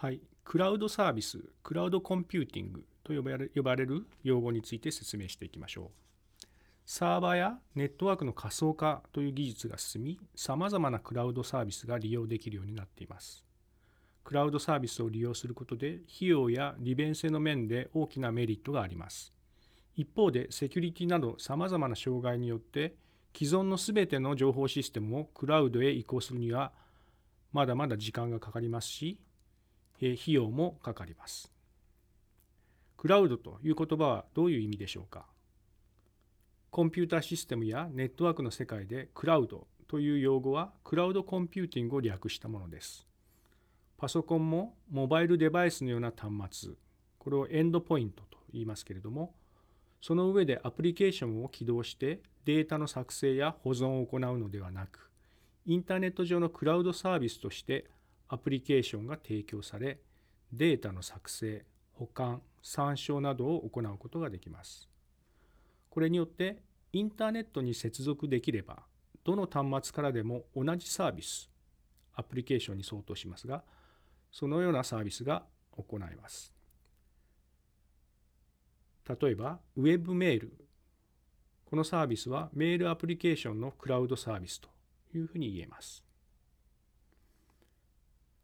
はい、クラウドサービス、クラウドコンピューティングと呼ばれ呼ばれる用語について説明していきましょう。サーバーやネットワークの仮想化という技術が進み、さまざまなクラウドサービスが利用できるようになっています。クラウドサービスを利用することで、費用や利便性の面で大きなメリットがあります。一方で、セキュリティなどさまざまな障害によって、既存のすべての情報システムをクラウドへ移行するには、まだまだ時間がかかりますし、費用もかかります。クラウドという言葉はどういう意味でしょうか？コンピュータシステムやネットワークの世界でクラウドという用語はクラウドコンピューティングを略したものです。パソコンもモバイルデバイスのような端末、これをエンドポイントと言いますけれども、その上でアプリケーションを起動してデータの作成や保存を行うのではなく、インターネット上のクラウドサービスとしてアプリケーションが提供され、データの作成、保管、参照などを行うことができます。これによってインターネットに接続できれば、どの端末からでも同じサービス、アプリケーションに相当しますが、そのようなサービスが行えます。例えば、ウェブメール。このサービスはメールアプリケーションのクラウドサービスというふうに言えます。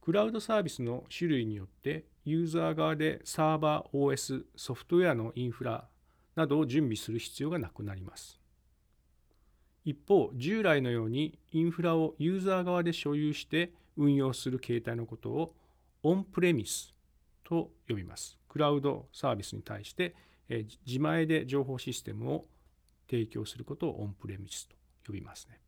クラウドサービスの種類によってユーザー側でサーバー OS ソフトウェアのインフラなどを準備する必要がなくなります。一方従来のようにインフラをユーザー側で所有して運用する形態のことをオンプレミスと呼びます。クラウドサービスに対して自前で情報システムを提供することをオンプレミスと呼びますね。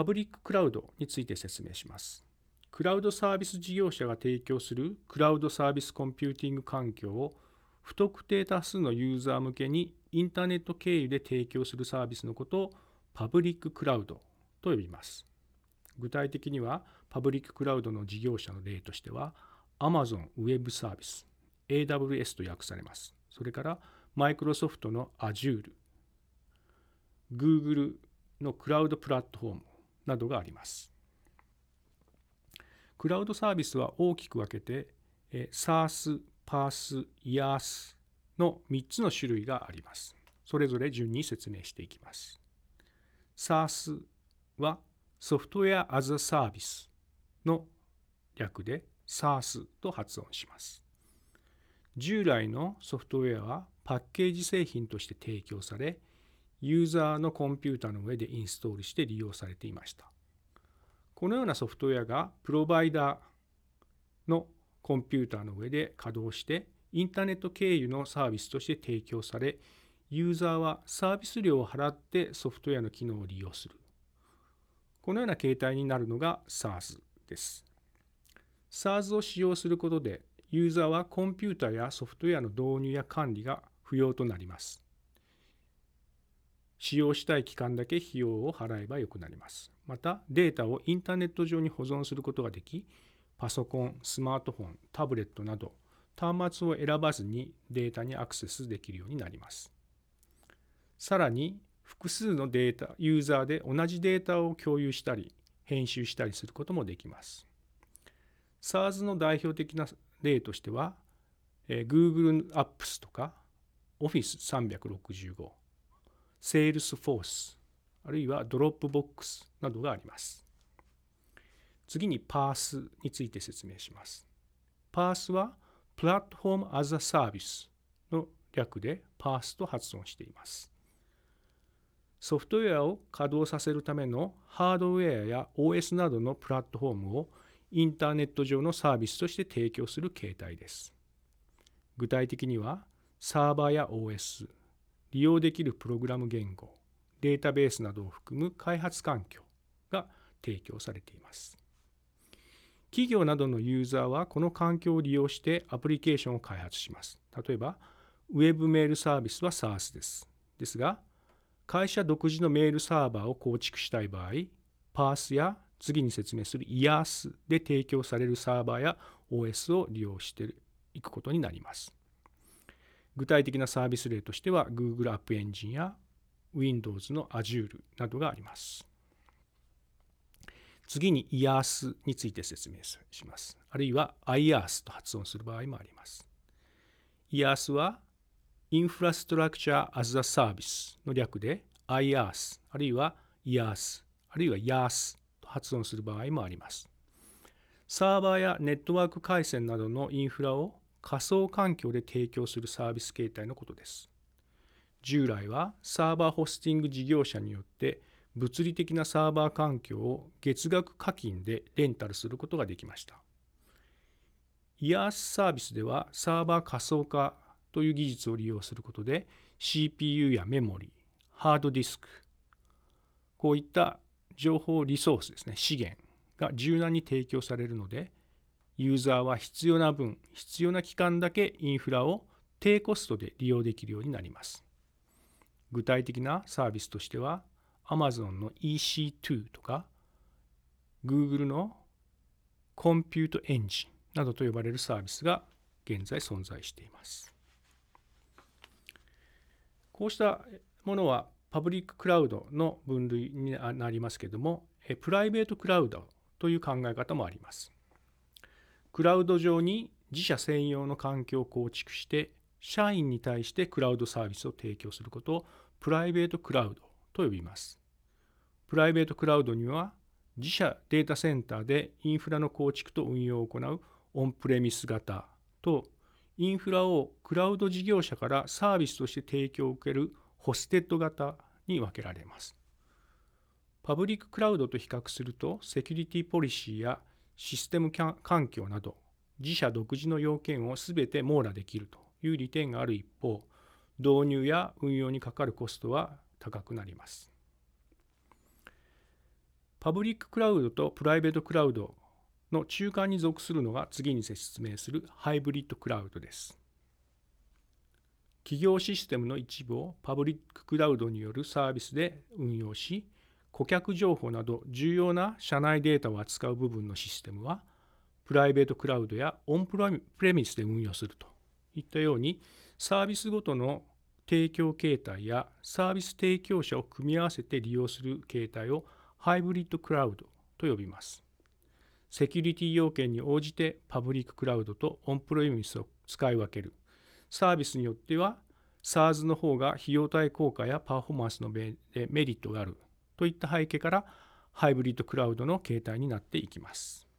パブリッククラウドについて説明します。クラウドサービス事業者が提供するクラウドサービスコンピューティング環境を不特定多数のユーザー向けにインターネット経由で提供するサービスのことをパブリッククラウドと呼びます。具体的にはパブリッククラウドの事業者の例としては Amazon Web サービス AWS と訳されます。それからマイクロソフトの Azure Google のクラウドプラットフォームなどがあります。クラウドサービスは大きく分けて SaaS、PaaS、IaaS の3つの種類があります。それぞれ順に説明していきます。SaaS はソフトウェア as a Service の略で SaaS と発音します。従来のソフトウェアはパッケージ製品として提供され、ユーザーのコンピュータの上でインストールして利用されていました。このようなソフトウェアがプロバイダーのコンピューターの上で稼働してインターネット経由のサービスとして提供されユーザーはサービス料を払ってソフトウェアの機能を利用する。このような形態になるのが SARS です。SARS を使用することでユーザーはコンピューターやソフトウェアの導入や管理が不要となります。使用したい期間だけ費用を払えばよくなります。また、データをインターネット上に保存することができ、パソコン、スマートフォン、タブレットなど、端末を選ばずにデータにアクセスできるようになります。さらに、複数のデータ、ユーザーで同じデータを共有したり、編集したりすることもできます。SARS の代表的な例としては、Google Apps とか Office 365、Salesforce あるいは Dropbox などがあります。次に PaaS について説明します。PaaS は Platform as a Service の略で PaaS と発音しています。ソフトウェアを稼働させるためのハードウェアや OS などのプラットフォームをインターネット上のサービスとして提供する形態です。具体的にはサーバーや OS、利用できるプログラム言語、データベースなどを含む開発環境が提供されています。企業などのユーザーはこの環境を利用してアプリケーションを開発します。例えば、ウェブメールサービスは SaaS です。ですが、会社独自のメールサーバーを構築したい場合、PaaS や次に説明する IaaS で提供されるサーバーや OS を利用していくことになります。具体的なサービス例としては Google App Engine や Windows の Azure などがあります。次に IaaS について説明します。あるいは IaaS と発音する場合もあります。IaaS は Infrastructure as a Service の略で IaaS あるいは IaaS あるいは YaaS と発音する場合もあります。サーバーやネットワーク回線などのインフラを仮想環境で提供するサービス形態のことです。従来はサーバーホスティング事業者によって物理的なサーバー環境を月額課金でレンタルすることができました。IaaS サービスではサーバー仮想化という技術を利用することで CPU やメモリ、ハードディスク、こういった情報リソースですね、資源が柔軟に提供されるので、ユーザーは必要な分、必要な期間だけインフラを低コストで利用できるようになります。具体的なサービスとしては、Amazon の EC2 とか Google の Compute Engine などと呼ばれるサービスが現在存在しています。こうしたものはパブリッククラウドの分類になりますけれども、プライベートクラウドという考え方もあります。クラウド上に自社専用の環境を構築して、社員に対してクラウドサービスを提供することをプライベートクラウドと呼びます。プライベートクラウドには自社データセンターでインフラの構築と運用を行うオンプレミス型とインフラをクラウド事業者からサービスとして提供を受けるホステッド型に分けられます。パブリッククラウドと比較するとセキュリティポリシーやシステム環境など自社独自の要件を全て網羅できるという利点がある一方導入や運用にかかるコストは高くなります。パブリッククラウドとプライベートクラウドの中間に属するのが次に説明するハイブリッドクラウドです。企業システムの一部をパブリッククラウドによるサービスで運用し、顧客情報など重要な社内データを扱う部分のシステムは、プライベートクラウドやオンプレミスで運用するといったように、サービスごとの提供形態やサービス提供者を組み合わせて利用する形態をハイブリッドクラウドと呼びます。セキュリティ要件に応じてパブリッククラウドとオンプレミスを使い分ける。サービスによっては SaaS の方が費用対効果やパフォーマンスのメリットがあるといった背景からハイブリッドクラウドの形態になっていきます。